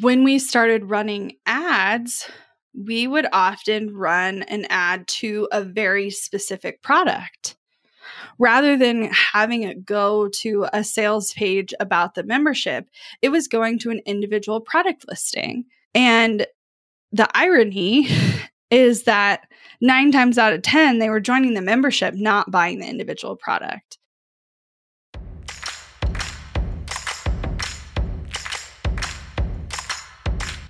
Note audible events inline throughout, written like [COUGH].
when we started running ads, we would often run an ad to a very specific product rather than having it go to a sales page about the membership, it was going to an individual product listing. And the irony [LAUGHS] is that nine times out of 10, they were joining the membership, not buying the individual product.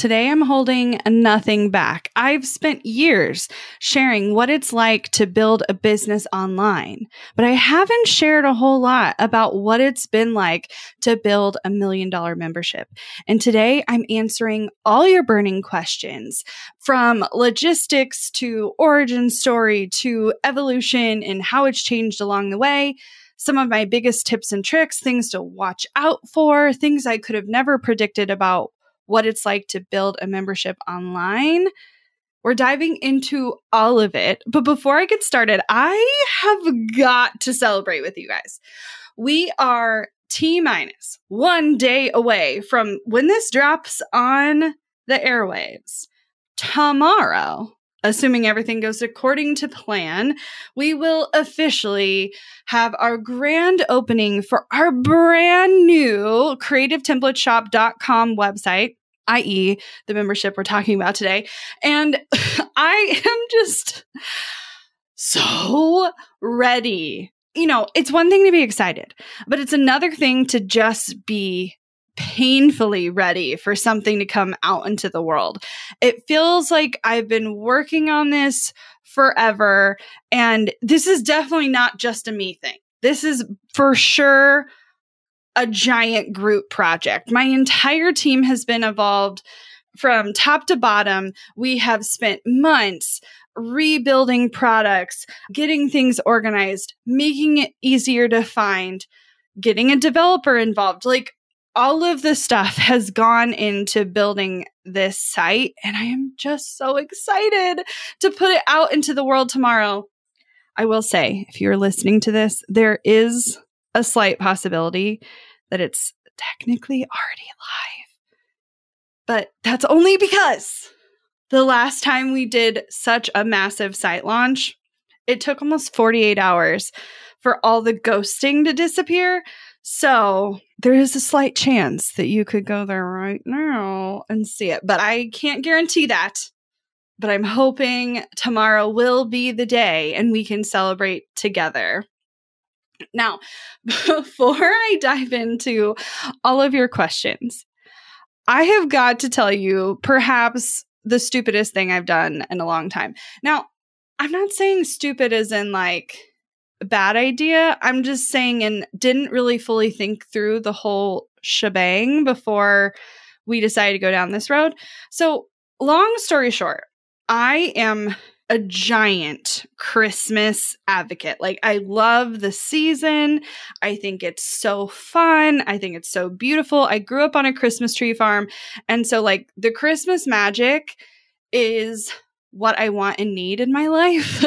Today, I'm holding nothing back. I've spent years sharing what it's like to build a business online, but I haven't shared a whole lot about what it's been like to build a million dollar membership. And today, I'm answering all your burning questions from logistics to origin story to evolution and how it's changed along the way some of my biggest tips and tricks, things to watch out for, things I could have never predicted about what it's like to build a membership online. We're diving into all of it. But before I get started, I have got to celebrate with you guys. We are T minus one day away from when this drops on the airwaves. Tomorrow, assuming everything goes according to plan, we will officially have our grand opening for our brand new creativetemplateshop.com website i.e., the membership we're talking about today. And [LAUGHS] I am just so ready. You know, it's one thing to be excited, but it's another thing to just be painfully ready for something to come out into the world. It feels like I've been working on this forever, and this is definitely not just a me thing. This is for sure a giant group project. My entire team has been involved from top to bottom. We have spent months rebuilding products, getting things organized, making it easier to find, getting a developer involved. Like all of the stuff [LAUGHS] has gone into building this site, and I am just so excited to put it out into the world tomorrow. I will say, if you're listening to this, there is a slight possibility that it's technically already live. But that's only because the last time we did such a massive site launch, it took almost 48 hours for all the ghosting to disappear. So there is a slight chance that you could go there right now and see it. But I can't guarantee that. But I'm hoping tomorrow will be the day and we can celebrate together. Now, [LAUGHS] before I dive into all of your questions, I have got to tell you perhaps the stupidest thing I've done in a long time. Now, I'm not saying stupid as in like a bad idea. I'm just saying and didn't really fully think through the whole shebang before we decided to go down this road. So, long story short, I am a giant Christmas advocate. Like, I love the season. I think it's so fun. I think it's so beautiful. I grew up on a Christmas tree farm. And so, like, the Christmas magic is what I want and need in my [LAUGHS] life.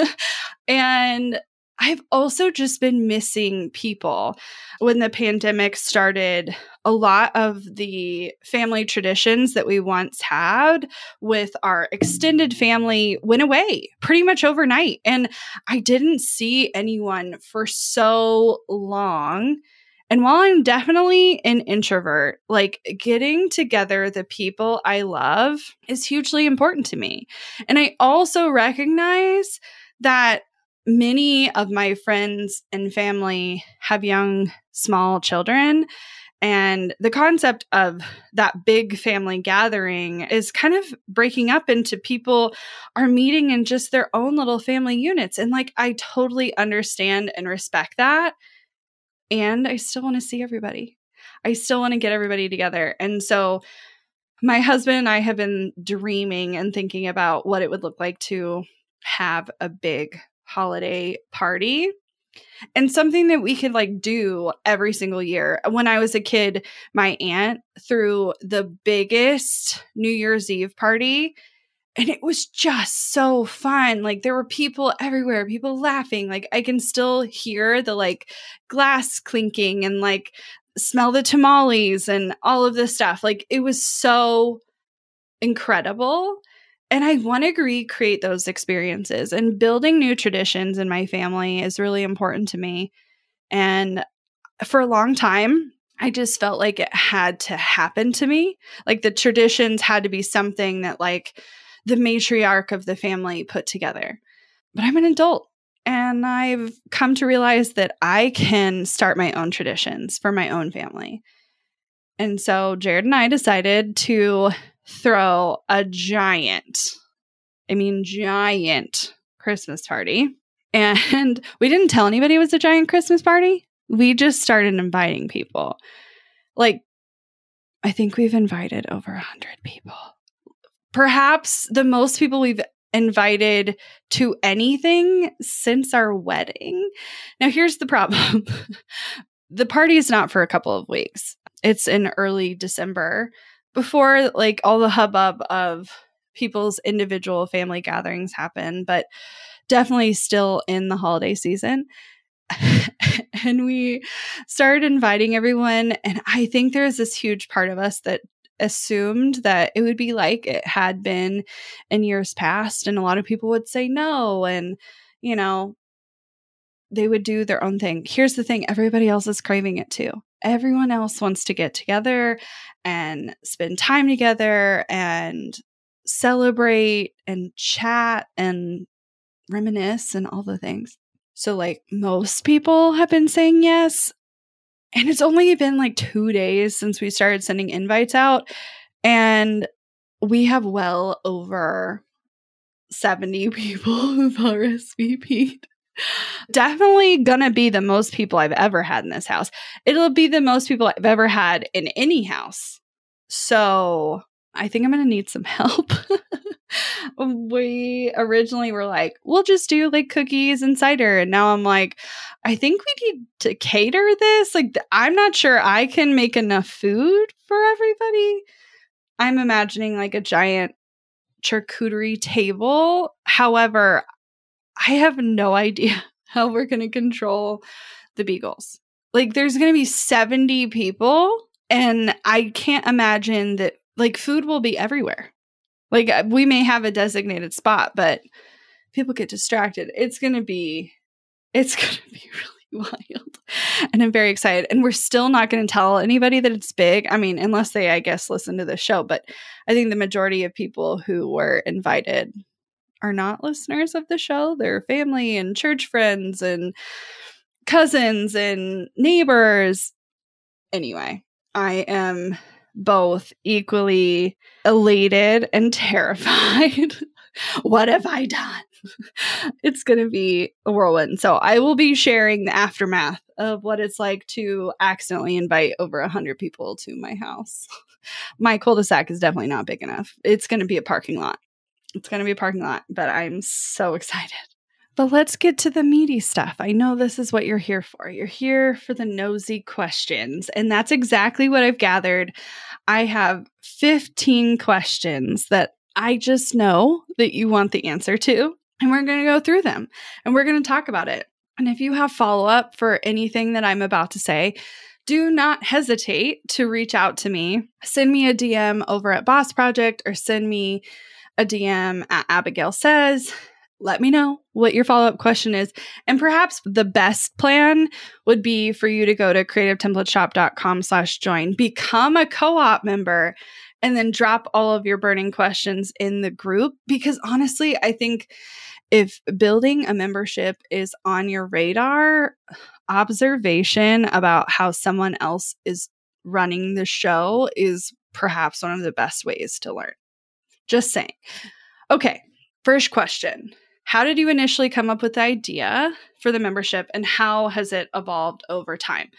and I've also just been missing people. When the pandemic started, a lot of the family traditions that we once had with our extended family went away pretty much overnight. And I didn't see anyone for so long. And while I'm definitely an introvert, like getting together the people I love is hugely important to me. And I also recognize that many of my friends and family have young, small children. And the concept of that big family gathering is kind of breaking up into people are meeting in just their own little family units. And like, I totally understand and respect that. And I still want to see everybody. I still want to get everybody together. And so, my husband and I have been dreaming and thinking about what it would look like to have a big holiday party and something that we could like do every single year. When I was a kid, my aunt threw the biggest New Year's Eve party and it was just so fun. Like there were people everywhere, people laughing. Like I can still hear the like glass clinking and like smell the tamales and all of this stuff. Like it was so incredible and I want to recreate those experiences and building new traditions in my family is really important to me. And for a long time, I just felt like it had to happen to me. Like the traditions had to be something that like the matriarch of the family put together. But I'm an adult and I've come to realize that I can start my own traditions for my own family. And so Jared and I decided to throw a giant, I mean, giant Christmas party. And [LAUGHS] we didn't tell anybody it was a giant Christmas party. We just started inviting people. Like, I think we've invited over a 100 people. Perhaps the most people we've invited to anything since our wedding. Now, here's the problem [LAUGHS] the party is not for a couple of weeks, it's in early December before like all the hubbub of people's individual family gatherings happen, but definitely still in the holiday season. [LAUGHS] and we started inviting everyone. And I think there's this huge part of us that assumed that it would be like it had been in years past. And a lot of people would say no. And, you know, they would do their own thing. Here's the thing everybody else is craving it too. Everyone else wants to get together and spend time together and celebrate and chat and reminisce and all the things. So, like, most people have been saying yes. And it's only been like two days since we started sending invites out. And we have well over 70 [LAUGHS] people who've RSVP'd. Definitely gonna be the most people I've ever had in this house. It'll be the most people I've ever had in any house. So I think I'm gonna need some [LAUGHS] help. we originally were like, we'll just do like cookies and cider. And now I'm like, I think we need to cater this. Like, I'm not sure I can make enough food for everybody. I'm imagining like a giant charcuterie table. However, I have no [LAUGHS] idea how we're going to control the beagles. Like, there's going to be 70 people, and I can't imagine that, like, food will be everywhere. Like, uh, we may have a designated spot, but people get distracted. It's going to be, it's [LAUGHS] going to be really [LAUGHS] wild. And I'm very excited. And we're still not going to tell anybody that it's big. I mean, unless they, I guess, listen to the show. But I think the majority of people who were invited are not listeners of the show. They're family and church friends and cousins and neighbors. Anyway, I am both equally elated and terrified. [LAUGHS] what have I done? [LAUGHS] it's going to be a whirlwind. So I will be sharing the aftermath of what it's like to accidentally invite over a 100 people to my house. [LAUGHS] my cul-de-sac is definitely not big enough. It's going to be a parking lot It's going to be a parking lot, but I'm so [LAUGHS] excited. But let's get to the meaty stuff. I know this is what you're here for. You're here for the nosy questions. And that's exactly what I've gathered. I have 15 questions that I just know that you want the answer to. And we're going to go through them and we're going to talk about it. And if you have follow up for anything that I'm about to say, do not hesitate to reach out to me. Send me a DM over at Boss Project or send me a DM at Abagail Says. Let me know what your follow up question is. And perhaps the best plan would be for you to go to creativetemplateshop.com slash join, become a co op member, and then drop all of your burning questions in the group. Because honestly, I think if building a membership is on your radar, observation about how someone else is running the show is perhaps one of the best ways to learn. Just saying. Okay, first question. How did you initially come up with the idea for the membership and how has it evolved over time?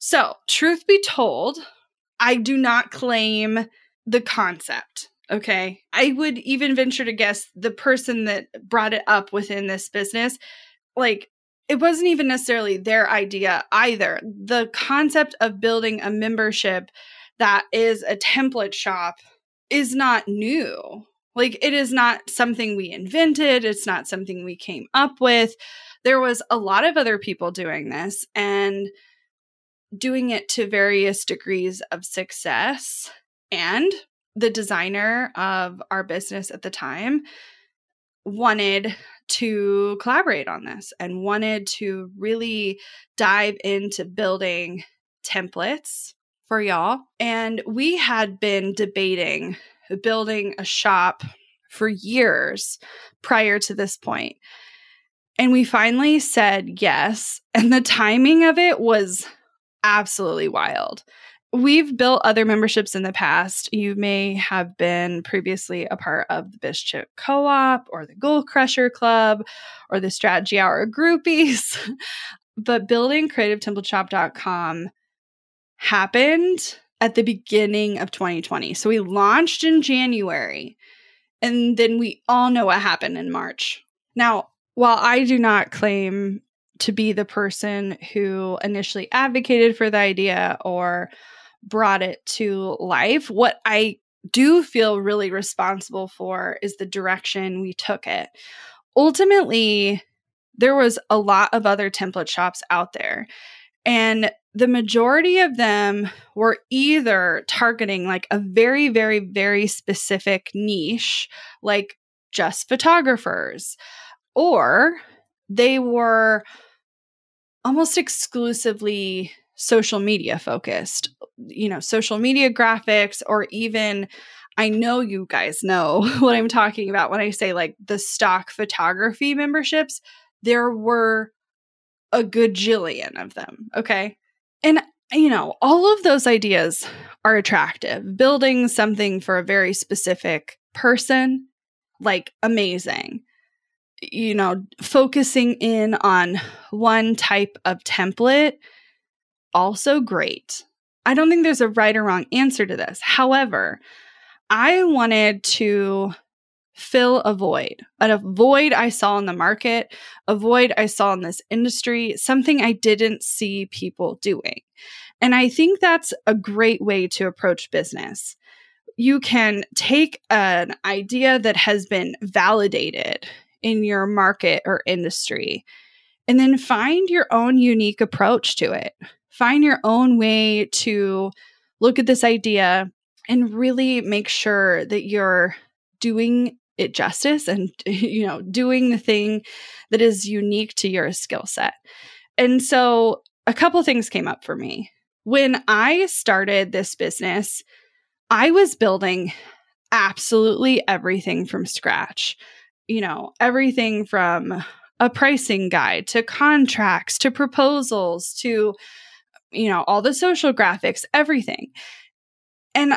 So, truth be told, I do not claim the concept. Okay. I would even venture to guess the person that brought it up within this business, like, it wasn't even necessarily their idea either. The concept of building a membership that is a template shop is not new. Like, it is not something we invented, it's not something we came up with. There was a lot of other people doing this and doing it to various degrees of success. And the designer of our business at the time wanted to collaborate on this and wanted to really dive into building templates for y'all. And we had been debating building a shop for years prior to this point. And we finally said yes. And the timing of it was absolutely wild. We've built other memberships in the past. You may have been previously a part of the Bishop Co op or the Goal Crusher Club or the Strategy Hour groupies. [LAUGHS] but building creativetemplateshop.com happened at the beginning of 2020. So we launched in January, and then we all know what happened in March. Now, while I do not claim to be the person who initially advocated for the idea or brought it to life. What I do feel really responsible for is the direction we took it. Ultimately, there was a lot of other template shops out there. And the majority of them were either targeting like a very, very, very specific niche, like just photographers, or they were almost exclusively social media focused, you know, social media graphics, or even I know you guys know [LAUGHS] what I'm talking about when I say like the stock photography memberships. There were a gajillion of them. Okay. And, you know, all of those ideas are attractive. Building something for a very specific person, like amazing. You know, focusing in on one type of template also great. I don't think there's a right or wrong answer to this. However, I wanted to fill a void, a void I saw in the market, a void I saw in this industry, something I didn't see people doing. And I think that's a great way to approach business. You can take an idea that has been validated in your market or industry and then find your own unique approach to it find your own way to look at this idea and really make sure that you're doing it justice and [LAUGHS] you know doing the thing that is unique to your skill set. And so a couple things came up for me. When i started this business i was building absolutely everything from scratch. You know everything from a pricing guide to contracts to proposals to you know, all the social graphics, everything. And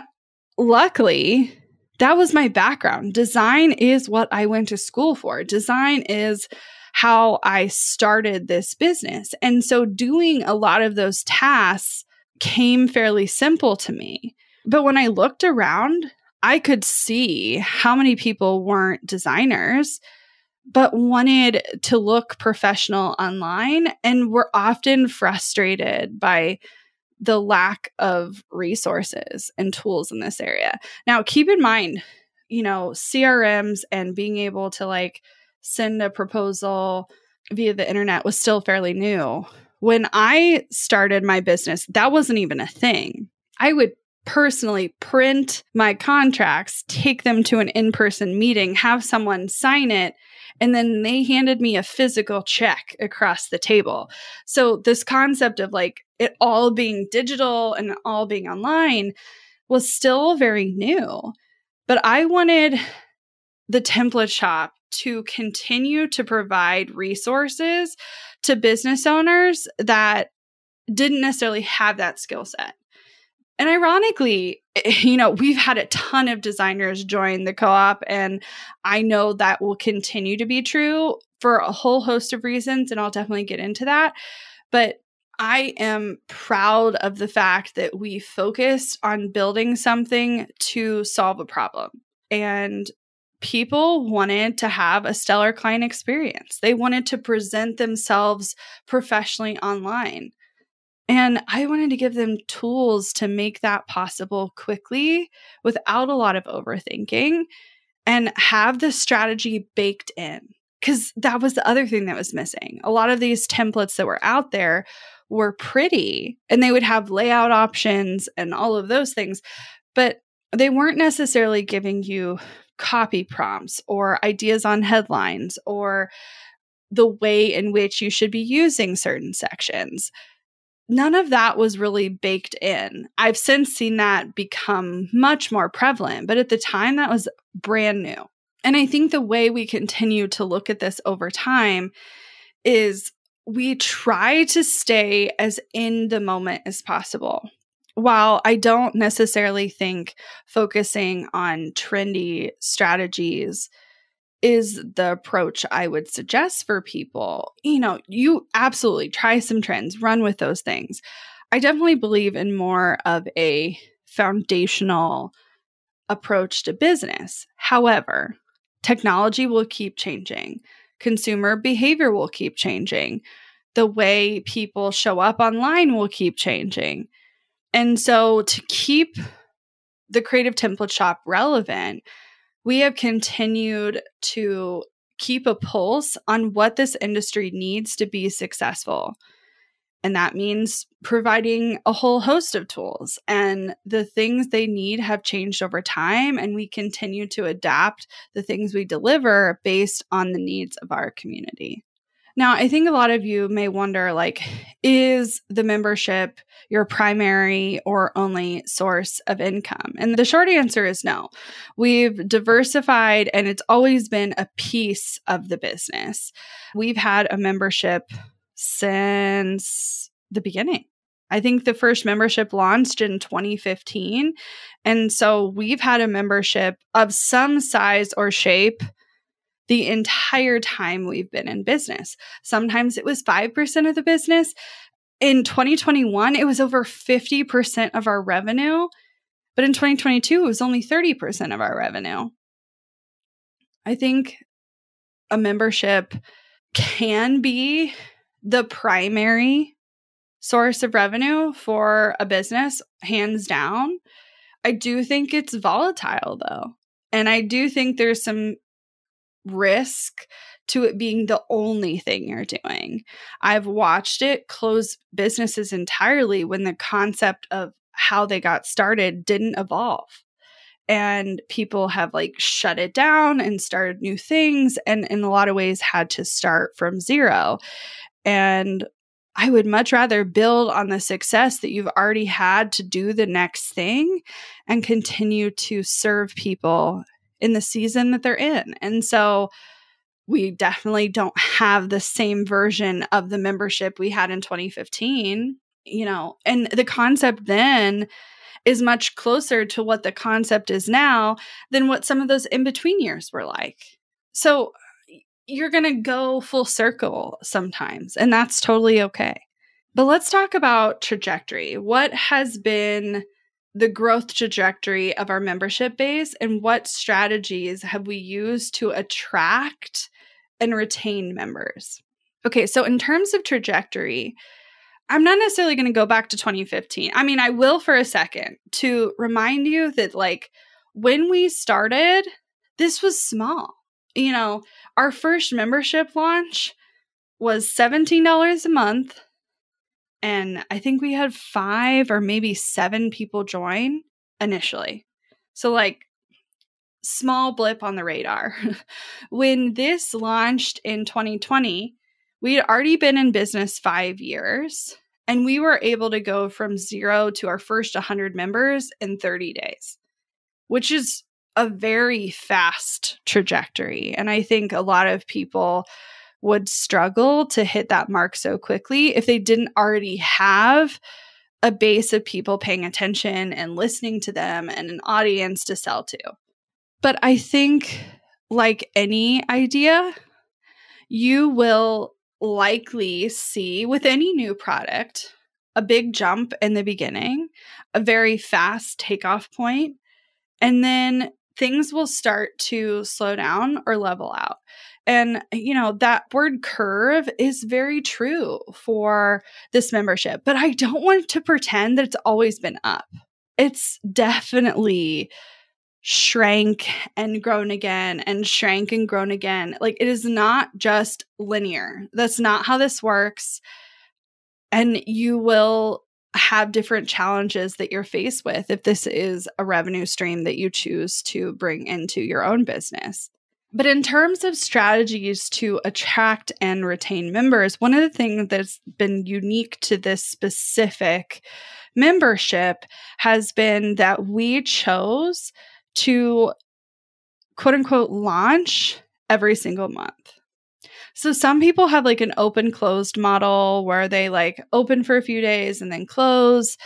luckily, that was my background. Design is what I went to school for. Design is how I started this business. And so doing a lot of those tasks came fairly simple to me. But when I looked around, I could see how many people weren't designers but wanted to look professional online and were often frustrated by the lack of resources and tools in this area. Now, keep in mind, you know, CRMs and being able to like send a proposal via the internet was still fairly new. When I started my business, that wasn't even a thing. I would personally print my contracts, take them to an in person meeting, have someone sign it, and then they handed me a physical check across the table. So, this concept of like it all being digital and all being online was still very new. But I wanted the template shop to continue to provide resources to business owners that didn't necessarily have that skill set. And ironically, [LAUGHS] you know, we've had a ton of designers join the co op, and I know that will continue to be true for a whole host of reasons. And I'll definitely get into that. But I am proud of the fact that we focused on building something to solve a problem. And people wanted to have a stellar client experience. They wanted to present themselves professionally online. And I wanted to give them tools to make that possible quickly without a lot of overthinking and have the strategy baked in. Because that was the other thing that was missing. A lot of these templates that were out there were pretty and they would have layout options and all of those things, but they weren't necessarily giving you copy prompts or ideas on headlines or the way in which you should be using certain sections none of that was really baked in. I've since seen that become much more prevalent, but at the time that was brand new. And I think the way we continue to look at this over time is we try to stay as in the moment as possible. While I don't necessarily think focusing on trendy strategies is the approach I would suggest for people. You know, you absolutely try some trends, run with those things. I definitely believe in more of a foundational approach to business. However, technology will keep changing, consumer behavior will keep changing, the way people show up online will keep changing. And so, to keep the creative template shop relevant, we have continued to keep a pulse on what this industry needs to be successful. And that means providing a whole host of tools. And the things they need have changed over time. And we continue to adapt the things we deliver based on the needs of our community. Now, I think a lot of you may wonder like, is the membership your primary or only source of income? And the short answer is no. We've diversified and it's always been a piece of the business. We've had a membership since the beginning. I think the first membership launched in 2015. And so we've had a membership of some size or shape the entire time we've been in business. Sometimes it was 5% of the business. In 2021, it was over 50% of our revenue. But in 2022, it was only 30% of our revenue. I think a membership can be the primary source of revenue for a business, hands down. I do think it's volatile though. And I do think there's some risk to it being the only thing you're doing. I've watched it close businesses entirely when the concept of how they got started didn't evolve. And people have like shut it down and started new things, and in a lot of ways had to start from zero. And I would much rather build on the success that you've already had to do the next thing and continue to serve people in the season that they're in. And so we definitely don't have the same version of the membership we had in 2015, you know, and the concept then is much closer to what the concept is now than what some of those in between years were like. So you're going to go full circle sometimes, and that's totally okay. But let's talk about trajectory. What has been the growth trajectory of our membership base and what strategies have we used to attract and retain members. Okay, so in terms of trajectory, I'm not necessarily going to go back to 2015. I mean, I will for a second to remind you that, like, when we started, this was small. You know, our first membership launch was $17 a month. And I think we had five or maybe seven people join initially. So, like, small blip on the radar. [LAUGHS] when this launched in 2020, we had already been in business five years and we were able to go from zero to our first 100 members in 30 days, which is a very fast trajectory. And I think a lot of people would struggle to hit that mark so quickly if they didn't already have a base of people paying attention and listening to them and an audience to sell to. But I think, like any idea, you will likely see with any new product a big jump in the beginning, a very fast takeoff point, and then things will start to slow down or level out. And, you know, that word curve is very true for this membership, but I don't want to pretend that it's always been up. It's definitely shrank and grown again and shrank and grown again. Like it is not just linear. That's not how this works. And you will have different challenges that you're faced with if this is a revenue stream that you choose to bring into your own business. But in terms of strategies to attract and retain members, one of the things that's been unique to this specific membership has been that we chose to quote unquote launch every single month. So some people have like an open closed model where they like open for a few days and then close.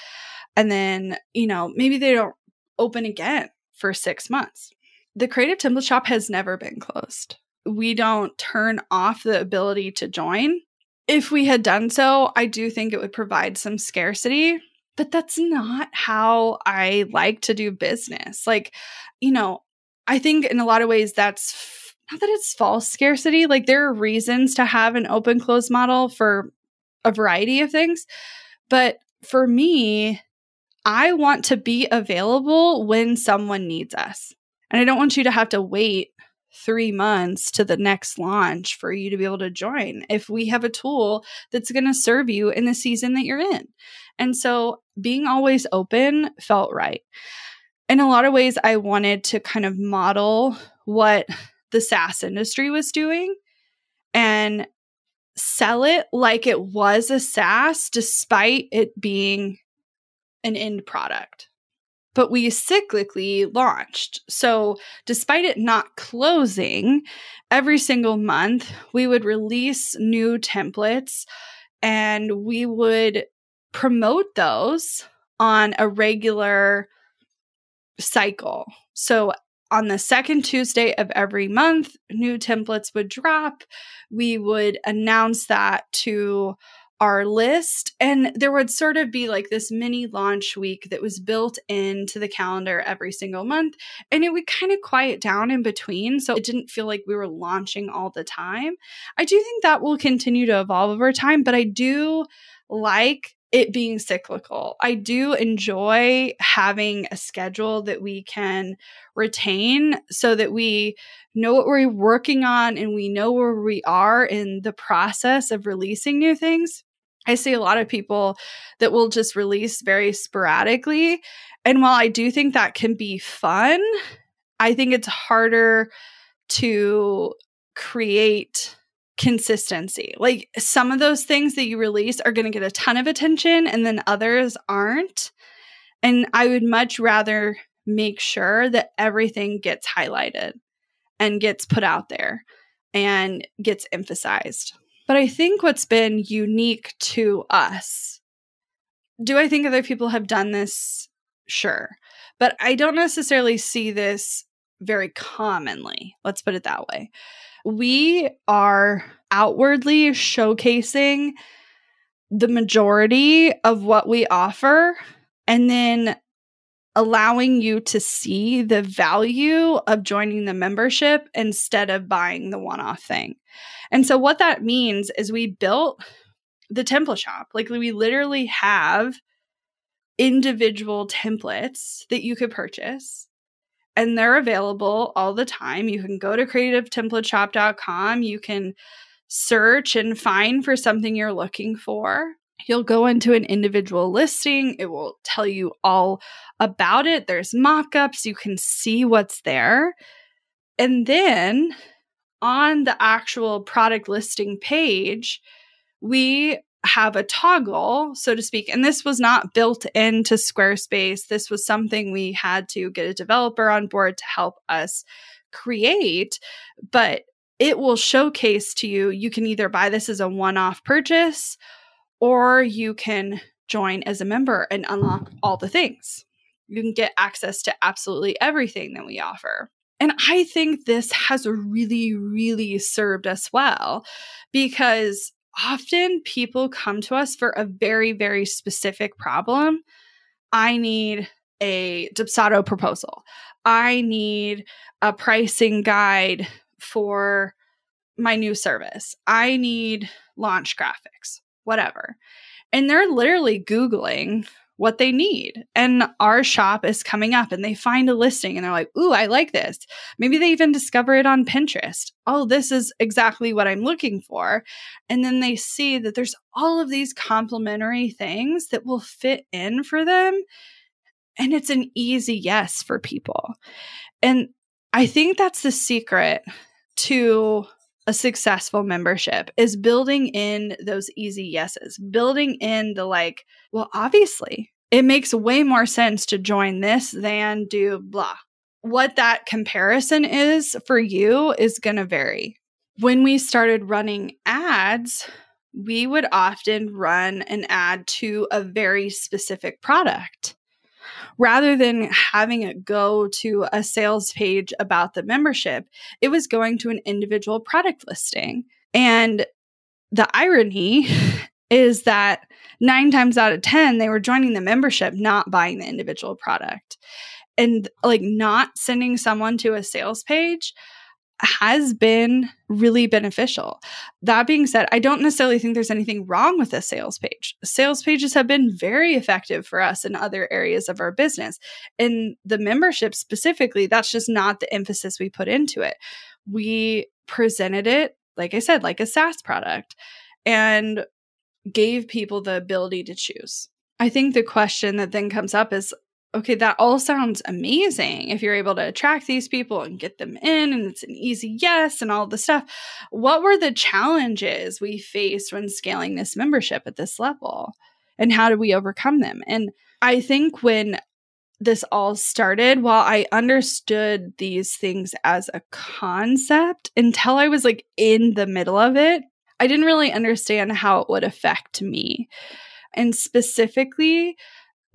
And then, you know, maybe they don't open again for six months. The Creative Template Shop has never been closed. We don't turn off the ability to join. If we had done so, I do think it would provide some scarcity but that's not how I like to do business. Like, you know, I think in a lot of ways that's f- not that it's false scarcity. Like, there are reasons to have an open close model for a variety of things. But for me, I want to be available when someone needs us. And I don't want you to have to wait three months to the next launch for you to be able to join if we have a tool that's going to serve you in the season that you're in. And so being always open felt right. In a lot of ways, I wanted to kind of model what the SaaS industry was doing and sell it like it was a SaaS despite it being an end product. But we cyclically launched. So, despite it not closing, every single month we would release new templates and we would promote those on a regular cycle. So on the second Tuesday of every month, new templates would drop. We would announce that to our list. And there would sort of be like this mini launch week that was built into the calendar every single month. And it would kind of quiet down in between. So it didn't feel like we were launching all the time. I do think that will continue to evolve over time, but I do like it being cyclical. I do enjoy having a schedule that we can retain so that we know what we're working on and we know where we are in the process of releasing new things. I see a lot of people that will just release very sporadically. And while I do think that can be fun, I think it's harder to create consistency. Like some of those things that you release are going to get a ton of attention and then others aren't. And I would much rather make sure that everything gets highlighted and gets put out there and gets emphasized. But I think what's been unique to us, do I think other people have done this? Sure. But I don't necessarily see this very commonly. Let's put it that way we are outwardly showcasing the majority of what we offer. And then allowing you to see the value of joining the membership instead of buying the one off thing. And so, what that means is we built the template shop. Like, we literally have individual templates that you could purchase and they're available all the time. You can go to creativetemplateshop.com. You can search and find for something you're looking for. You'll go into an individual listing, it will tell you all about it. There's mock ups, you can see what's there. And then on the actual product listing page, we have a toggle, so to speak. And this was not built into Squarespace. This was something we had to get a developer on board to help us create. But it will showcase to you you can either buy this as a one off purchase or you can join as a member and unlock all the things. You can get access to absolutely everything that we offer. And I think this has really, really served us well because often people come to us for a very, very specific problem. I need a Dubsado proposal. I need a pricing guide for my new service. I need launch graphics, whatever. And they're literally Googling what they need. And our shop is coming up and they find a listing and they're like, Ooh, I like this. Maybe they even discover it on Pinterest. Oh, this is exactly what I'm looking for. And then they see that there's all of these complementary things that will fit in for them. And it's an easy yes for people. And I think that's the secret to a successful membership is building in those easy yeses, building in the like, well, obviously, it makes way more sense to join this than do blah. What that comparison is for you is going to vary. When we started running ads, we would often run an ad to a very specific product rather than having it go to a sales page about the membership, it was going to an individual product listing. And the irony [LAUGHS] is that nine times out of 10, they were joining the membership, not buying the individual product. And like not sending someone to a sales page has been really beneficial. That being said, I don't necessarily think there's anything wrong with a sales page. Sales pages have been very effective for us in other areas of our business. In the membership specifically, that's just not the emphasis we put into it. We presented it, like I said, like a SaaS product and gave people the ability to choose. I think the question that then comes up is okay, that all sounds amazing if you're able to attract these people and get them in and it's an easy yes and all the stuff. What were the challenges we faced when scaling this membership at this level? And how did we overcome them? And I think when this all started, while I understood these things as a concept until I was like in the middle of it, I didn't really understand how it would affect me. And specifically,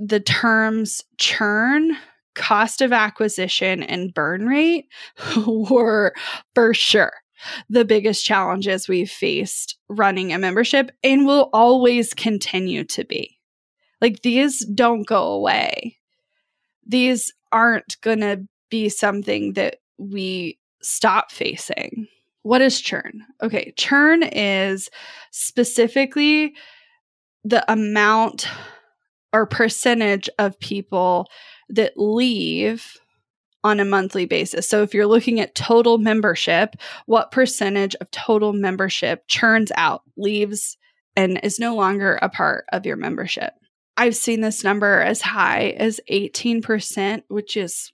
the terms churn, cost of acquisition, and burn rate [LAUGHS] were for sure the biggest challenges we've faced running a membership and will always continue to be. Like these don't go away. These aren't going to be something that we stop facing. What is churn? Okay, churn is specifically the amount or percentage of people that leave on a monthly basis. So if you're looking at total membership, what percentage of total membership churns out, leaves, and is no longer a part of your membership? I've seen this number as high as 18%, which is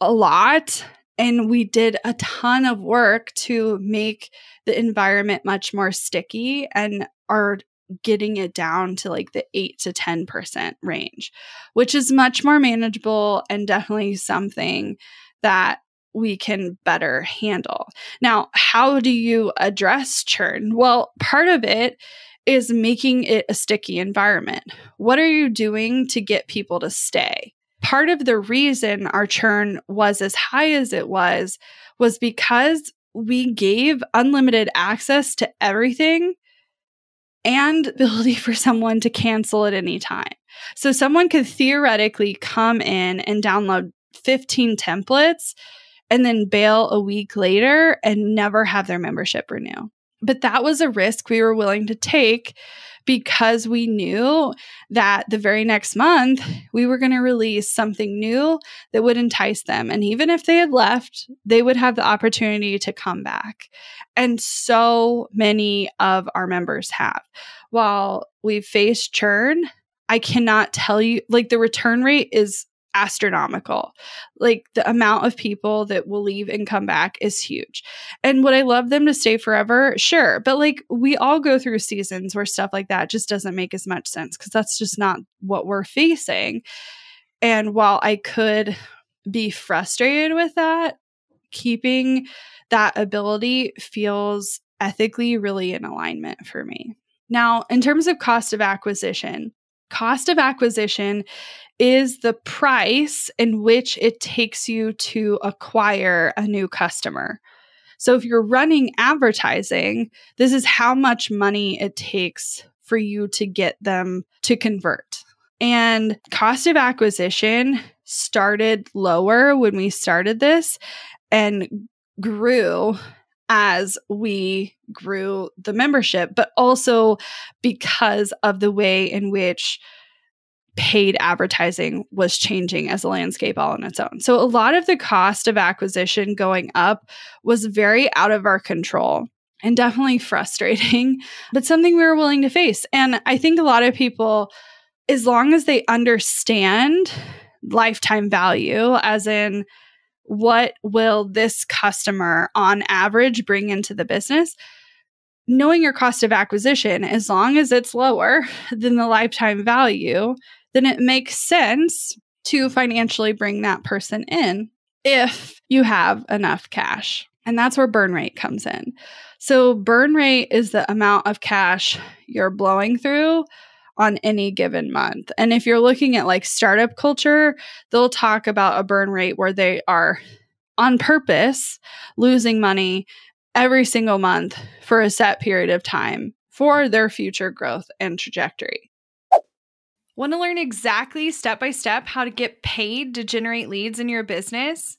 a lot. And we did a ton of work to make the environment much more sticky and our getting it down to like the 8 to 10% range, which is much more manageable and definitely something that we can better handle. Now, how do you address churn? Well, part of it is making it a sticky environment. What are you doing to get people to stay? Part of the reason our churn was as high as it was was because we gave unlimited access to everything and ability for someone to cancel at any time. So someone could theoretically come in and download 15 templates and then bail a week later and never have their membership renew. But that was a risk we were willing to take because we knew that the very next month we were going to release something new that would entice them. And even if they had left, they would have the opportunity to come back. And so many of our members have. While we've faced churn, I cannot tell you, like, the return rate is astronomical. Like the amount of people that will leave and come back is huge. And would I love them to stay forever? Sure. But like we all go through seasons where stuff like that just doesn't make as much sense because that's just not what we're facing. And while I could be frustrated with that, keeping that ability feels ethically really in alignment for me. Now, in terms of cost of acquisition, cost of acquisition is the price in which it takes you to acquire a new customer. So if you're running advertising, this is how much money it takes for you to get them to convert. And cost of acquisition started lower when we started this and grew as we grew the membership, but also because of the way in which paid advertising was changing as a landscape all on its own. So a lot of the cost of acquisition going up was very out of our control and definitely [LAUGHS] frustrating, but something we were willing to face. And I think a lot of people, as long as they understand lifetime value, as in what will this customer on average bring into the business, knowing your cost of acquisition, as long as it's lower than the lifetime value, then it makes sense to financially bring that person in if you have enough cash. And that's where burn rate comes in. So, burn rate is the amount of cash you're blowing through on any given month. And if you're looking at like startup culture, they'll talk about a burn rate where they are on purpose losing money every single month for a set period of time for their future growth and trajectory. Want to learn exactly step by step how to get paid to generate leads in your business?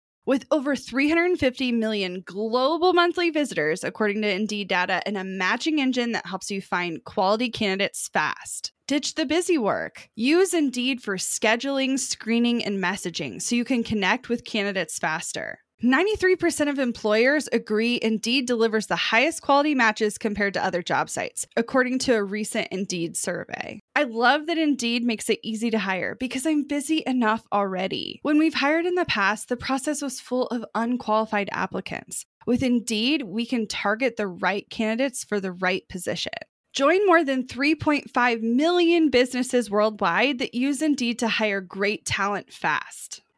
With over 350 million global monthly visitors, according to Indeed data, and a matching engine that helps you find quality candidates fast. Ditch the busy work. Use Indeed for scheduling, screening, and messaging so you can connect with candidates faster. 93% of employers agree Indeed delivers the highest quality matches compared to other job sites, according to a recent Indeed survey. I love that Indeed makes it easy to hire because I'm busy enough already. When we've hired in the past, the process was full of unqualified applicants. With Indeed, we can target the right candidates for the right position. Join more than 3.5 million businesses worldwide that use Indeed to hire great talent fast.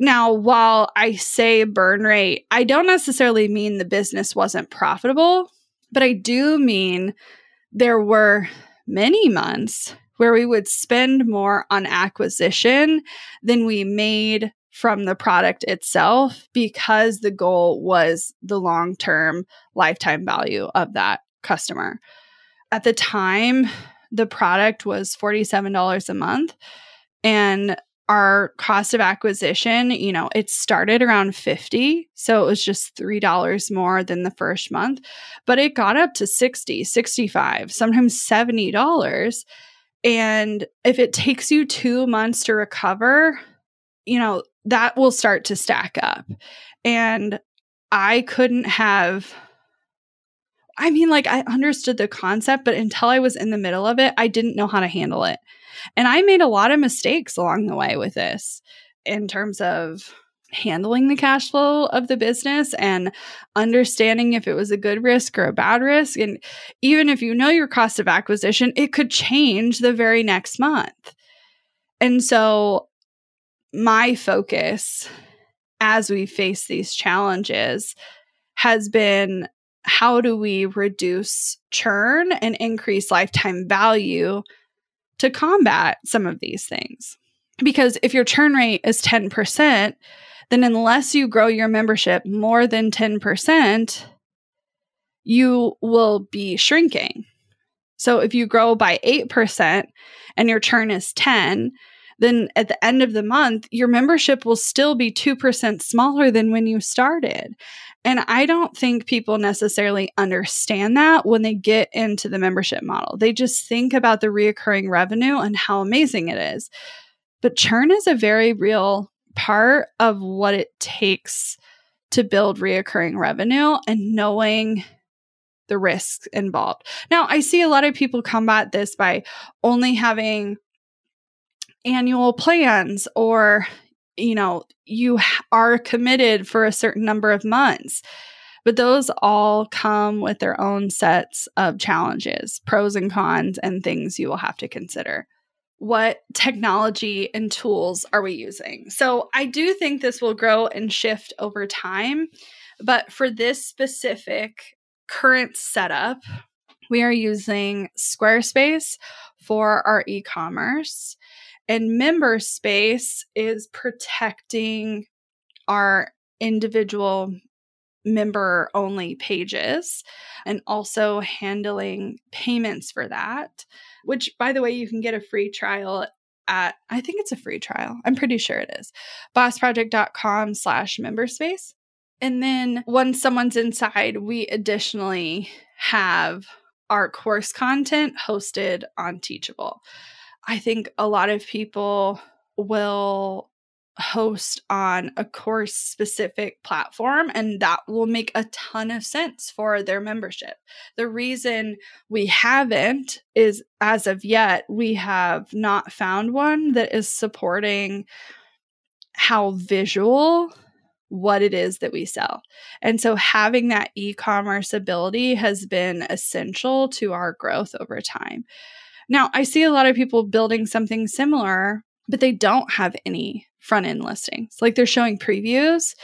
Now, while I say burn rate, I don't necessarily mean the business wasn't profitable, but I do mean there were many months where we would spend more on acquisition than we made from the product itself because the goal was the long term lifetime value of that customer. At the time, the product was $47 a month. And our cost of acquisition, you know, it started around 50. So it was just $3 more than the first month, but it got up to 60, 65, sometimes $70. And if it takes you two months to recover, you know, that will start to stack up. And I couldn't have I mean, like, I understood the concept, but until I was in the middle of it, I didn't know how to handle it. And I made a lot of mistakes along the way with this in terms of handling the cash flow of the business and understanding if it was a good risk or a bad risk. And even if you know your cost of acquisition, it could change the very next month. And so, my focus as we face these challenges has been how do we reduce churn and increase lifetime value to combat some of these things? Because if your churn rate is 10%, then unless you grow your membership more than 10%, you will be shrinking. So if you grow by 8% and your churn is 10, then at the end of the month, your membership will still be 2% smaller than when you started. And I don't think people necessarily understand that when they get into the membership model. They just think about the reoccurring revenue and how amazing it is. But churn is a very real part of what it takes to build reoccurring revenue and knowing the risks involved. Now, I see a lot of people combat this by only having annual plans or you know, you are committed for a certain number of months. But those all come with their own sets of challenges, pros and cons, and things you will have to consider. What technology and tools are we using? So, I do think this will grow and shift over time. But for this specific current setup, we are using Squarespace for our e commerce. And MemberSpace is protecting our individual member only pages and also handling payments for that, which, by the way, you can get a free trial at, I think it's a free trial. I'm pretty sure it is. bossproject.com slash memberspace. And then once someone's inside, we additionally have our course content hosted on Teachable. I think a lot of people will host on a course specific platform and that will make a ton of sense for their membership. The reason we haven't is as of yet we have not found one that is supporting how visual what it is that we sell. And so having that e-commerce ability has been essential to our growth over time. Now, I see a lot of people building something similar, but they don't have any front end listings. Like they're showing previews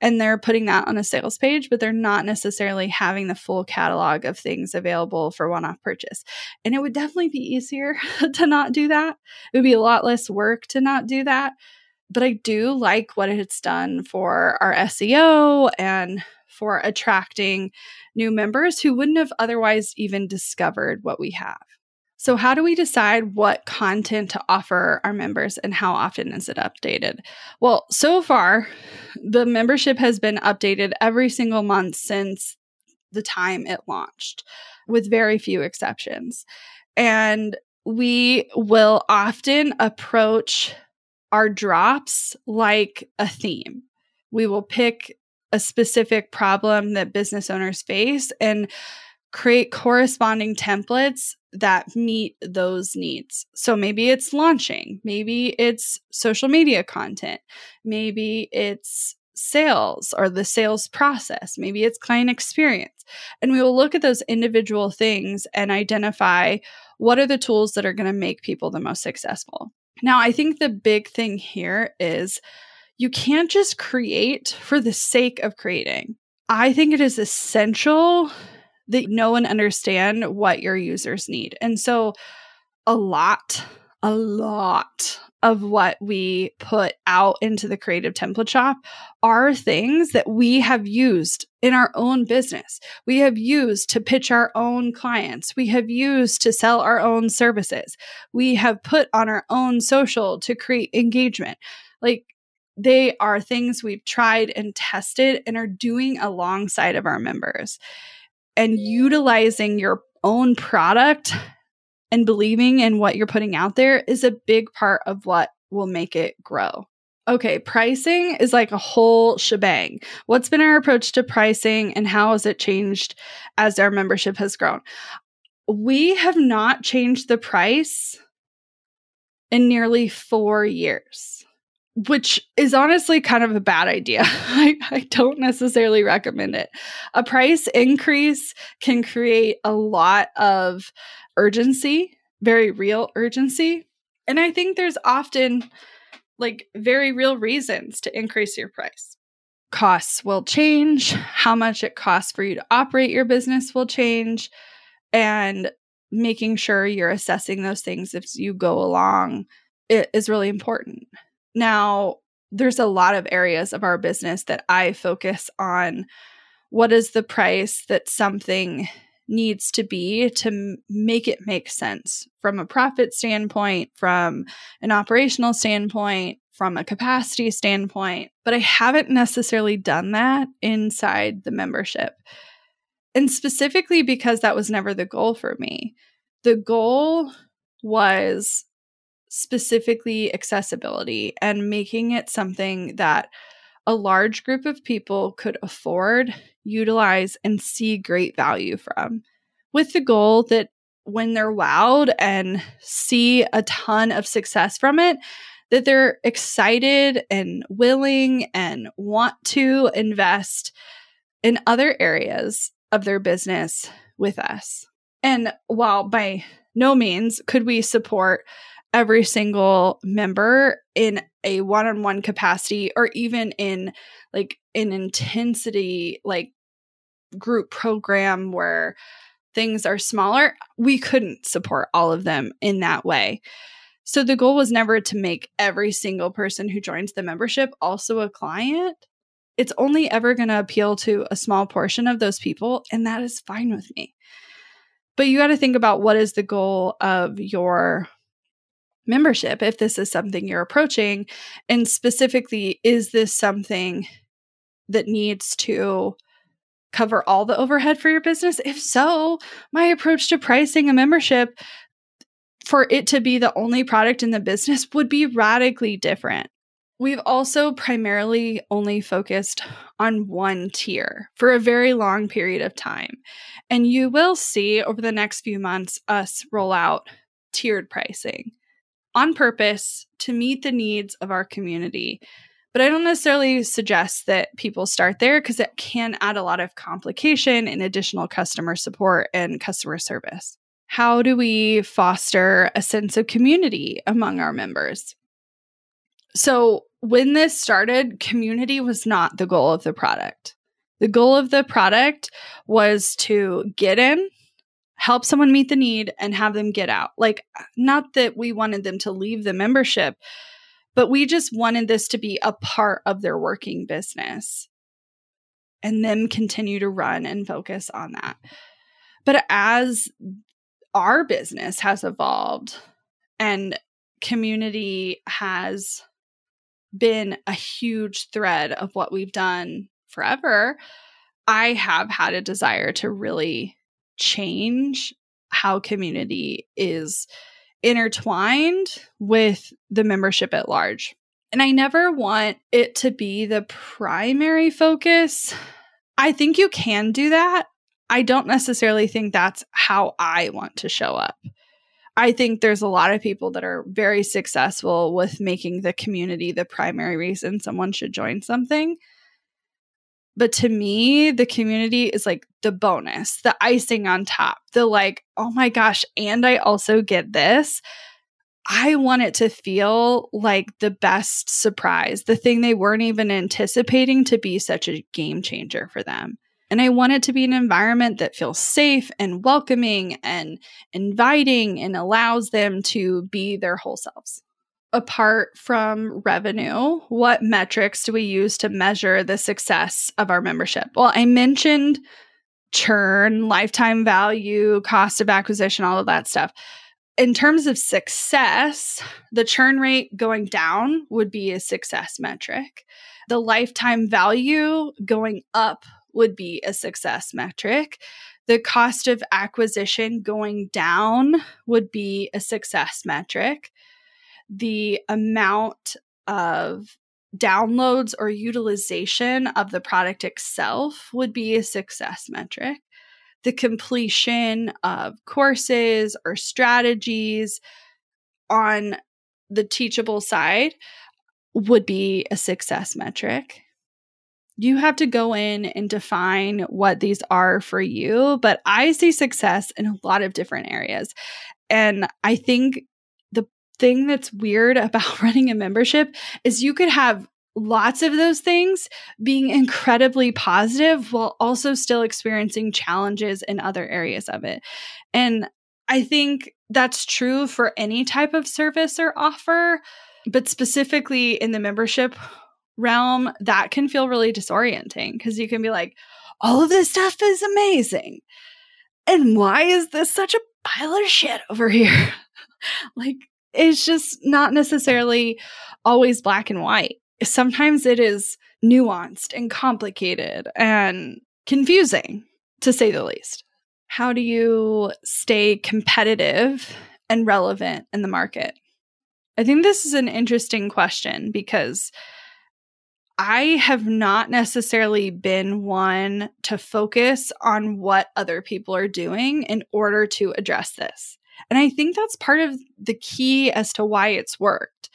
and they're putting that on a sales page, but they're not necessarily having the full catalog of things available for one off purchase. And it would definitely be easier [LAUGHS] to not do that. It would be a lot less work to not do that. but I do like what it's done for our SEO and for attracting new members who wouldn't have otherwise even discovered what we have. So, how do we decide what content to offer our members and how often is it updated? Well, so far, the membership has been updated every single month since the time it launched, with very few exceptions. And we will often approach our drops like a theme. We will pick a specific problem that business owners face and create corresponding templates that meet those needs. So maybe it's launching, maybe it's social media content, maybe it's sales or the sales process, maybe it's client experience. And we will look at those individual things and identify what are the tools that are going to make people the most successful. Now, I think the big thing here is you can't just create for the sake of creating. I think it is essential that know and understand what your users need. And so, a lot, a lot of what we put out into the creative template shop are things that we have used in our own business. We have used to pitch our own clients. We have used to sell our own services. We have put on our own social to create engagement. Like they are things we've tried and tested and are doing alongside of our members. And utilizing your own product and believing in what you're putting out there is a big part of what will make it grow. Okay, pricing is like a whole shebang. What's been our approach to pricing and how has it changed as our membership has grown? We have not changed the price in nearly four years which is honestly kind of a bad idea. [LAUGHS] I, I, don't necessarily recommend it. A price increase can create a lot of urgency, very real urgency. And I think there's often like very real reasons to increase your price. Costs will change, how much it costs for you to operate your business will change, and making sure you're assessing those things as you go along is really important. Now, there's a lot of areas of our business that I focus on what is the price that something needs to be to make it make sense from a profit standpoint, from an operational standpoint, from a capacity standpoint. But I haven't necessarily done that inside the membership. And specifically because that was never the goal for me. The goal was specifically accessibility and making it something that a large group of people could afford, utilize, and see great value from, with the goal that when they're wowed and see a ton of success from it, that they're excited and willing and want to invest in other areas of their business with us. And while by no means could we support every single member in a one-on-one capacity or even in like an intensity like group program where things are smaller we couldn't support all of them in that way. So the goal was never to make every single person who joins the membership also a client. It's only ever going to appeal to a small portion of those people and that is fine with me. But you got to think about what is the goal of your membership if this is something you're approaching. And specifically, is this something that needs to cover all the overhead for your business? If so, my approach to pricing a membership for it to be the only product in the business would be radically different. We've also primarily only focused on one tier for a very long period of time. And you will see over the next few months us roll out tiered pricing on purpose to meet the needs of our community. But I don't necessarily suggest that people start there because it can add a lot of complication and additional customer support and customer service. How do we foster a sense of community among our members? So, when this started, community was not the goal of the product. The goal of the product was to get in, help someone meet the need and have them get out. Like, not that we wanted them to leave the membership, but we just wanted this to be a part of their working business and then continue to run and focus on that. But as our business has evolved and community has been a huge thread of what we've done forever, I have had a desire to really change how community is intertwined with the membership at large. And I never want it to be the primary focus. I think you can do that. I don't necessarily think that's how I want to show up. I think there's a lot of people that are very successful with making the community the primary reason someone should join something. But to me, the community is like the bonus, the icing on top, the like, oh my gosh, and I also get this. I want it to feel like the best surprise, the thing they weren't even anticipating to be such a game changer for them. And I want it to be an environment that feels safe and welcoming and inviting and allows them to be their whole selves. Apart from revenue, what metrics do we use to measure the success of our membership? Well, I mentioned churn, lifetime value, cost of acquisition, all of that stuff in terms of success, the churn rate going down would be a success metric. The lifetime value going up would be a success metric. The cost of acquisition going down would be a success metric. The amount of downloads or utilization of the product itself would be a success metric the completion of courses or strategies on the teachable side would be a success metric. You have to go in and define what these are for you, but I see success in a lot of different areas. And I think thing that's weird about [LAUGHS] running a membership is you could have lots of those things being incredibly positive while also still experiencing challenges in other areas of it. And I think that's true for any type of service or offer, but specifically in the membership realm, that can feel really disorienting because you can be like, all of this stuff is amazing. And why is this such a pile of shit over here? [LAUGHS] like, it's just not necessarily always black and white sometimes it is nuanced and complicated and confusing, to say the least. How do you stay competitive and relevant in the market? I think this is an interesting question because I have not necessarily been one to focus on what other people are doing in order to address this. And I think that's part of the key as to why it's worked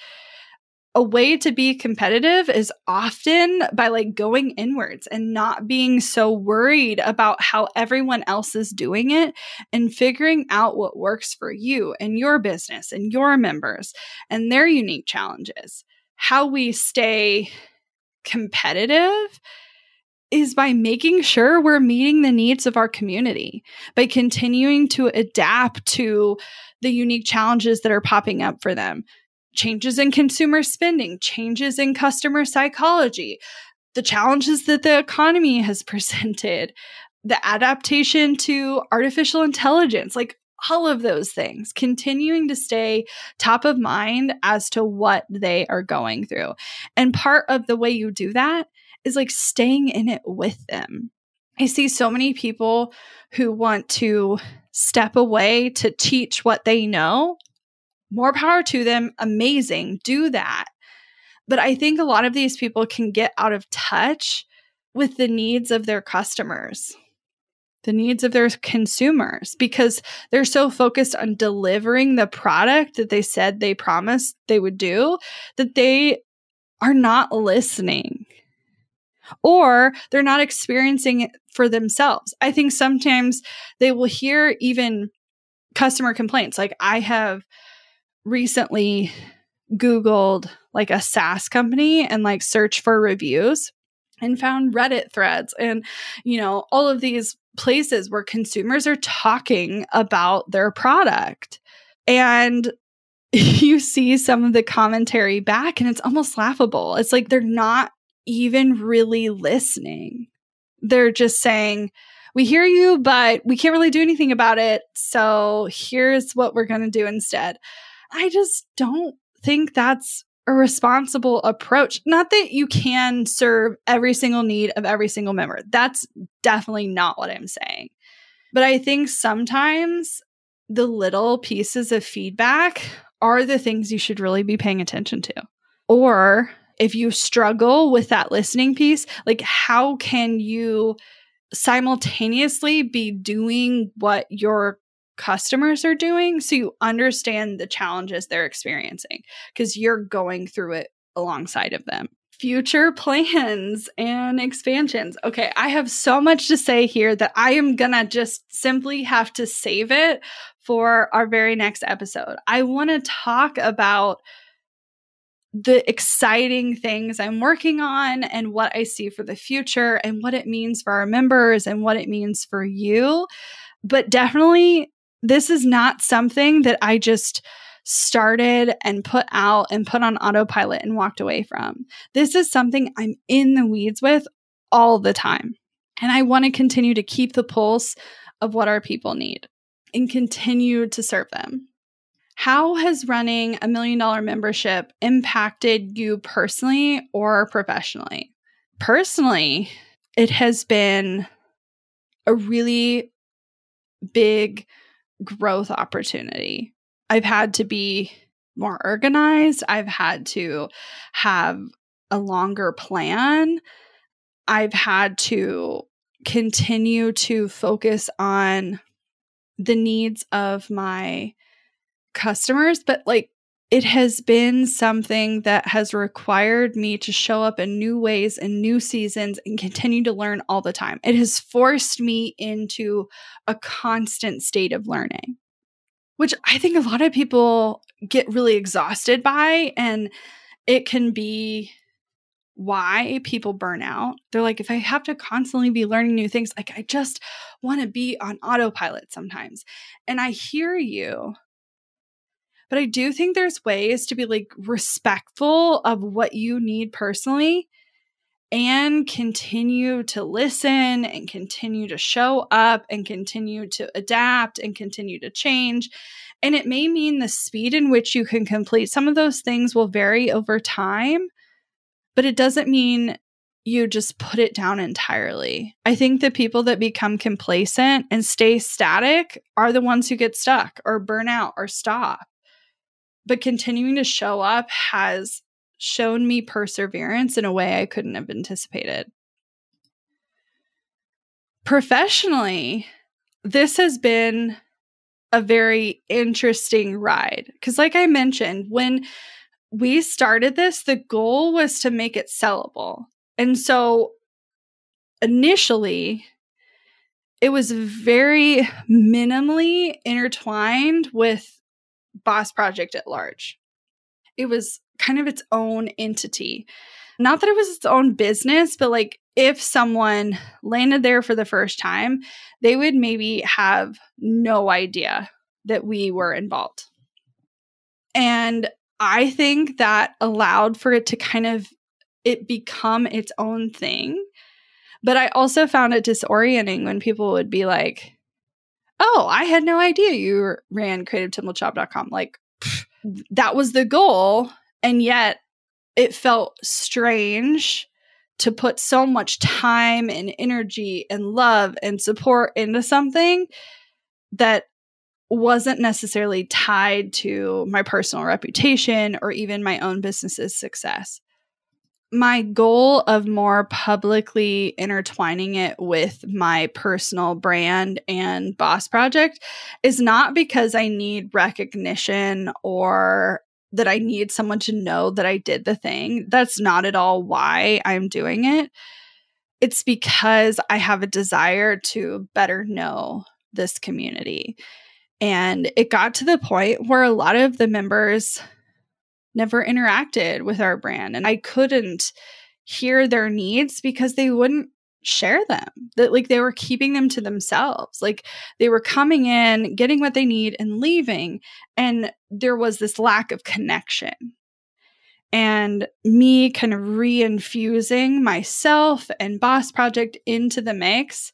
a way to be competitive is often by like going inwards and not being so worried about how everyone else is doing it and figuring out what works for you and your business and your members and their unique challenges. How we stay competitive is by making sure we're meeting the needs of our community, by continuing to adapt to the unique challenges that are popping up for them changes in consumer spending, changes in customer psychology, the challenges that the economy has [LAUGHS] presented, the adaptation to artificial intelligence, like all of those things, continuing to stay top of mind as to what they are going through. And part of the way you do that is like staying in it with them. I see so many people who want to step away to teach what they know more power to them. Amazing. Do that. But I think a lot of these people can get out of touch with the needs of their customers, the needs of their consumers, because they're so focused on delivering the product that they said they promised they would do that they are not listening or they're not experiencing it for themselves. I think sometimes they will hear even customer complaints like, I have recently Googled like a SaaS company and like search for reviews and found Reddit threads and, you know, all of these places where consumers are talking about their product. And [LAUGHS] you see some of the commentary back and it's almost laughable. It's like they're not even really listening. They're just saying, we hear you, but we can't really do anything about it. So here's what we're going to do instead. I just don't think that's a responsible approach. Not that you can serve every single need of every single member. That's definitely not what I'm saying. But I think sometimes the little pieces of feedback are the things you should really be paying attention to. Or if you struggle with that listening piece, like how can you simultaneously be doing what your customers are doing so you understand the challenges they're experiencing because you're going through it alongside of them. Future [LAUGHS] plans and expansions. Okay, I have so much to say here that I am gonna just simply have to save it for our very next episode. I wanna talk about the exciting things I'm working on and what I see for the future and what it means for our members and what it means for you. But definitely, this is not something that I just started and put out and put on autopilot and walked away from. This is something I'm in the weeds with all the time. And I want to continue to keep the pulse of what our people need and continue to serve them. How has running a million dollar membership impacted you personally or professionally? Personally, it has been a really big growth opportunity. I've had to be more organized, I've had to have a longer plan. I've had to continue to focus on the needs of my customers, but like it has been something that has required me to show up in new ways and new seasons and continue to learn all the time. It has forced me into a constant state of learning, which I think a lot of people get really exhausted by. And it can be why people burn out. They're like, if I have to constantly be learning new things, like I just want to be on autopilot sometimes. And I hear you. But I do think there's ways to be like respectful of what you need personally and continue to listen and continue to show up and continue to adapt and continue to change. And it may mean the speed in which you can complete some of those things will vary over time, but it doesn't mean you just put it down entirely. I think the people that become complacent and stay static are the ones who get stuck or burn out or stop but continuing to show up has shown me perseverance in a way I couldn't have anticipated. Professionally, this has been a very interesting ride. Because, like I mentioned, when we started this, the goal was to make it sellable. And so, initially, it was very minimally intertwined with Boss Project at large. It was kind of its own entity. Not that it was its own business, but like if someone landed there for the first time, they would maybe have no idea that we were involved. And I think that allowed for it to kind of it become its own thing. But I also found it disorienting when people would be like, oh, I had no idea you ran creativetemplateshop.com. Like that was the goal. And yet it felt strange to put so much time and energy and love and support into something that wasn't necessarily tied to my personal reputation or even my own business's success my goal of more publicly intertwining it with my personal brand and boss project is not because I need recognition or that I need someone to know that I did the thing. That's not at all why I'm doing it. It's because I have a desire to better know this community. And it got to the point where a lot of the members never interacted with our brand and I couldn't hear their needs because they wouldn't share them that like they were keeping them to themselves. Like they were coming in getting what they need and leaving and there was this lack of connection. And me kind of reinfusing myself and boss project into the mix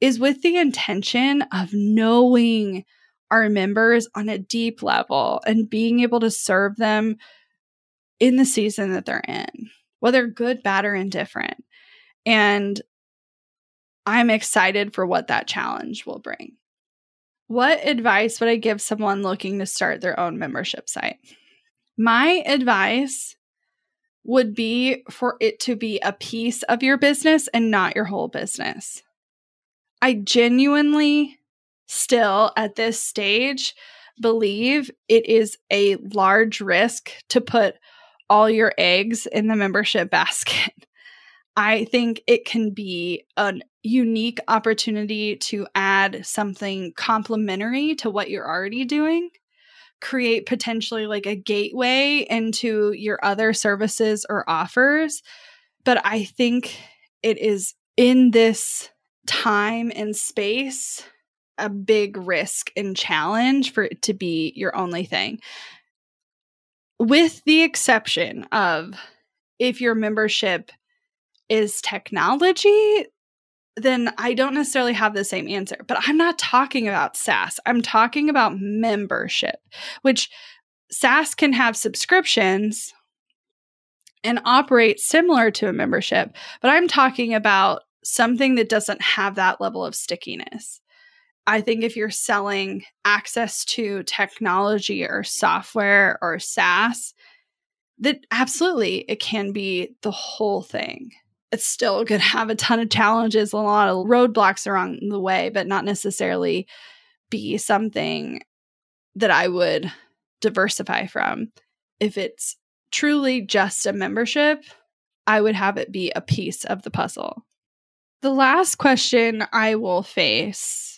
is with the intention of knowing our members on a deep level and being able to serve them in the season that they're in whether good bad or indifferent and I'm excited for what that challenge will bring. What advice would I give someone looking to start their own membership site? My advice would be for it to be a piece of your business and not your whole business. I genuinely still at this stage believe it is a large risk to put all your eggs in the membership [LAUGHS] basket. I think it can be an unique opportunity to add something complementary to what you're already doing, create potentially like a gateway into your other services or offers. But I think it is in this time and space a big risk and challenge for it to be your only thing. With the exception of if your membership is technology, then I don't necessarily have the same answer. But I'm not talking about SaaS. I'm talking about membership, which SaaS can have subscriptions and operate similar to a membership. But I'm talking about something that doesn't have that level of stickiness. I think if you're selling access to technology or software or SaaS, that absolutely it can be the whole thing it's still going to have a ton of challenges, a lot of roadblocks along the way, but not necessarily be something that I would diversify from. If it's truly just a membership, I would have it be a piece of the puzzle. The last question I will face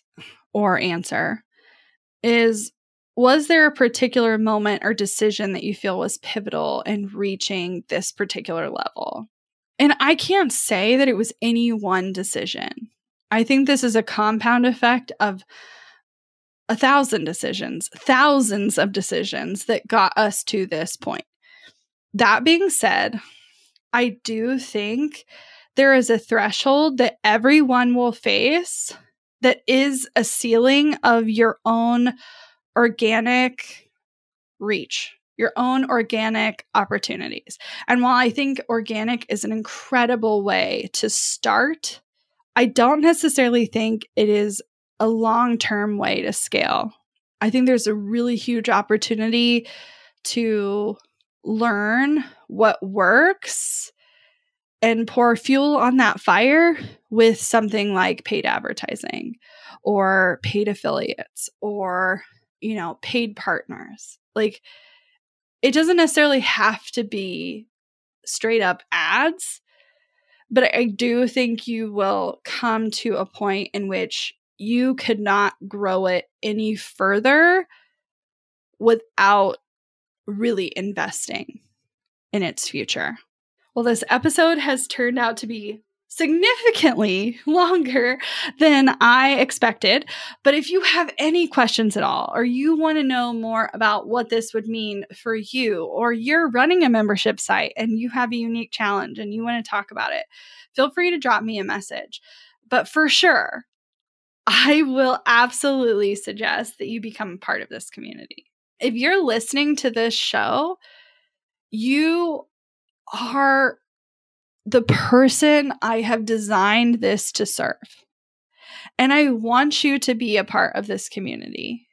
or answer is Was there a particular moment or decision that you feel was pivotal in reaching this particular level? And I can't say that it was any one decision. I think this is a compound effect of a thousand decisions, thousands of decisions that got us to this point. That being said, I do think there is a threshold that everyone will face that is a ceiling of your own organic reach your own organic opportunities. And while I think organic is an incredible way to start, I don't necessarily think it is a long term way to scale. I think there's a really huge opportunity to learn what works and pour fuel on that fire with something like paid advertising or paid affiliates or you know paid partners like it doesn't necessarily have to be straight up ads, but I do think you will come to a point in which you could not grow it any further without really investing in its future. Well, this episode has turned out to be significantly [LAUGHS] longer than I expected. But if you have any questions at all, or you want to know more about what this would mean for you, or you're running a membership site and you have a unique challenge and you want to talk about it, feel free to drop me a message. But for sure, I will absolutely suggest that you become a part of this community. If you're listening to this show, you are the person I have designed this to serve. And I want you to be a part of this community.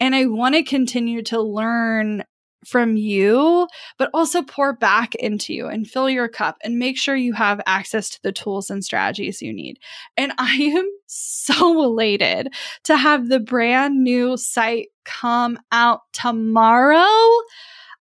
And I want to continue to learn from you, but also pour back into you and fill your cup and make sure you have access to the tools and strategies you need. And [LAUGHS] I am so elated to have the brand new site come out tomorrow.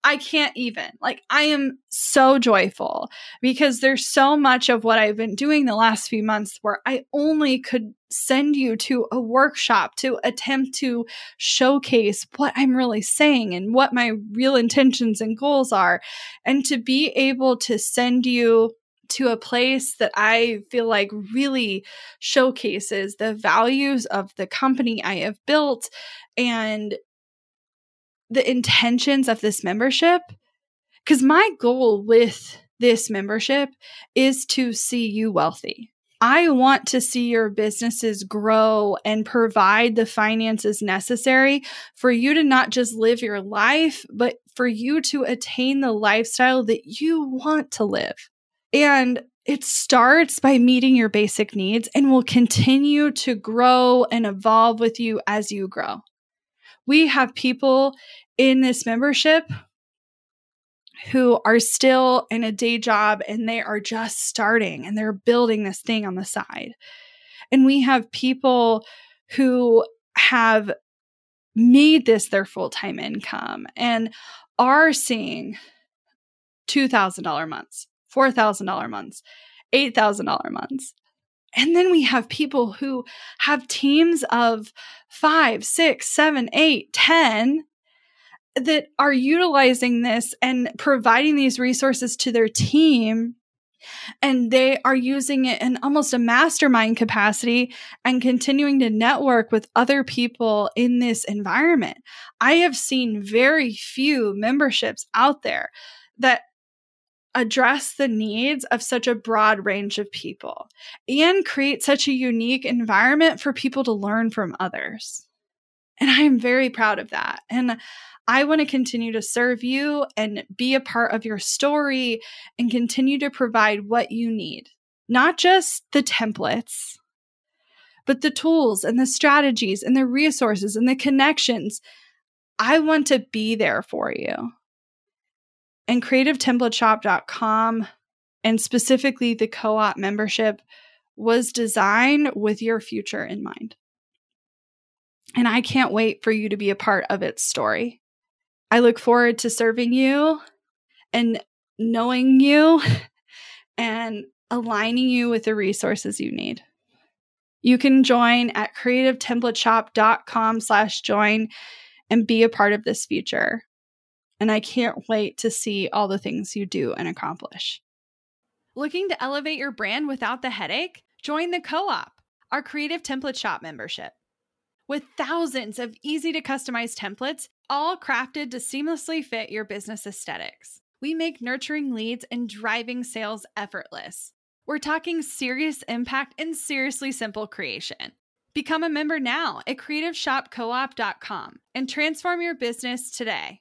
I can't even. Like, I am so joyful because there's so much of what I've been doing the last few months where I only could send you to a workshop to attempt to showcase what I'm really saying and what my real intentions and goals are. And to be able to send you to a place that I feel like really showcases the values of the company I have built and the intentions of this membership. Because my goal with this membership is to see you wealthy. I want to see your businesses grow and provide the finances necessary for you to not just live your life, but for you to attain the lifestyle that you want to live. And it starts by meeting your basic needs and will continue to grow and evolve with you as you grow. We have people in this membership who are still in a day job and they are just starting and they're building this thing on the side. And we have people who have made this their full time income and are seeing $2,000 months, $4,000 months, $8,000 months. And then we have people who have teams of five, six, seven, eight, ten that are utilizing this and providing these resources to their team and they are using it in almost a mastermind capacity and continuing to network with other people in this environment. I have seen very few memberships out there that address the needs of such a broad range of people and create such a unique environment for people to learn from others. And I am very proud of that. And I want to continue to serve you and be a part of your story and continue to provide what you need, not just the templates, but the tools and the strategies and the resources and the connections. I want to be there for you. And creativetemplateshop.com and specifically the co op membership was designed with your future in mind. And I can't wait for you to be a part of its story. I look forward to serving you and knowing you [LAUGHS] and aligning you with the resources you need. You can join at creativetemplateshop.com slash join and be a part of this future. And I can't wait to see all the things you do and accomplish. Looking to elevate your brand without the headache? Join the co op, our Creative Template Shop membership. With thousands of easy to customize templates, all crafted to seamlessly fit your business aesthetics. We make nurturing leads and driving sales effortless. We're talking serious impact and seriously simple creation. Become a member now at creativeshopcoop.com and transform your business today.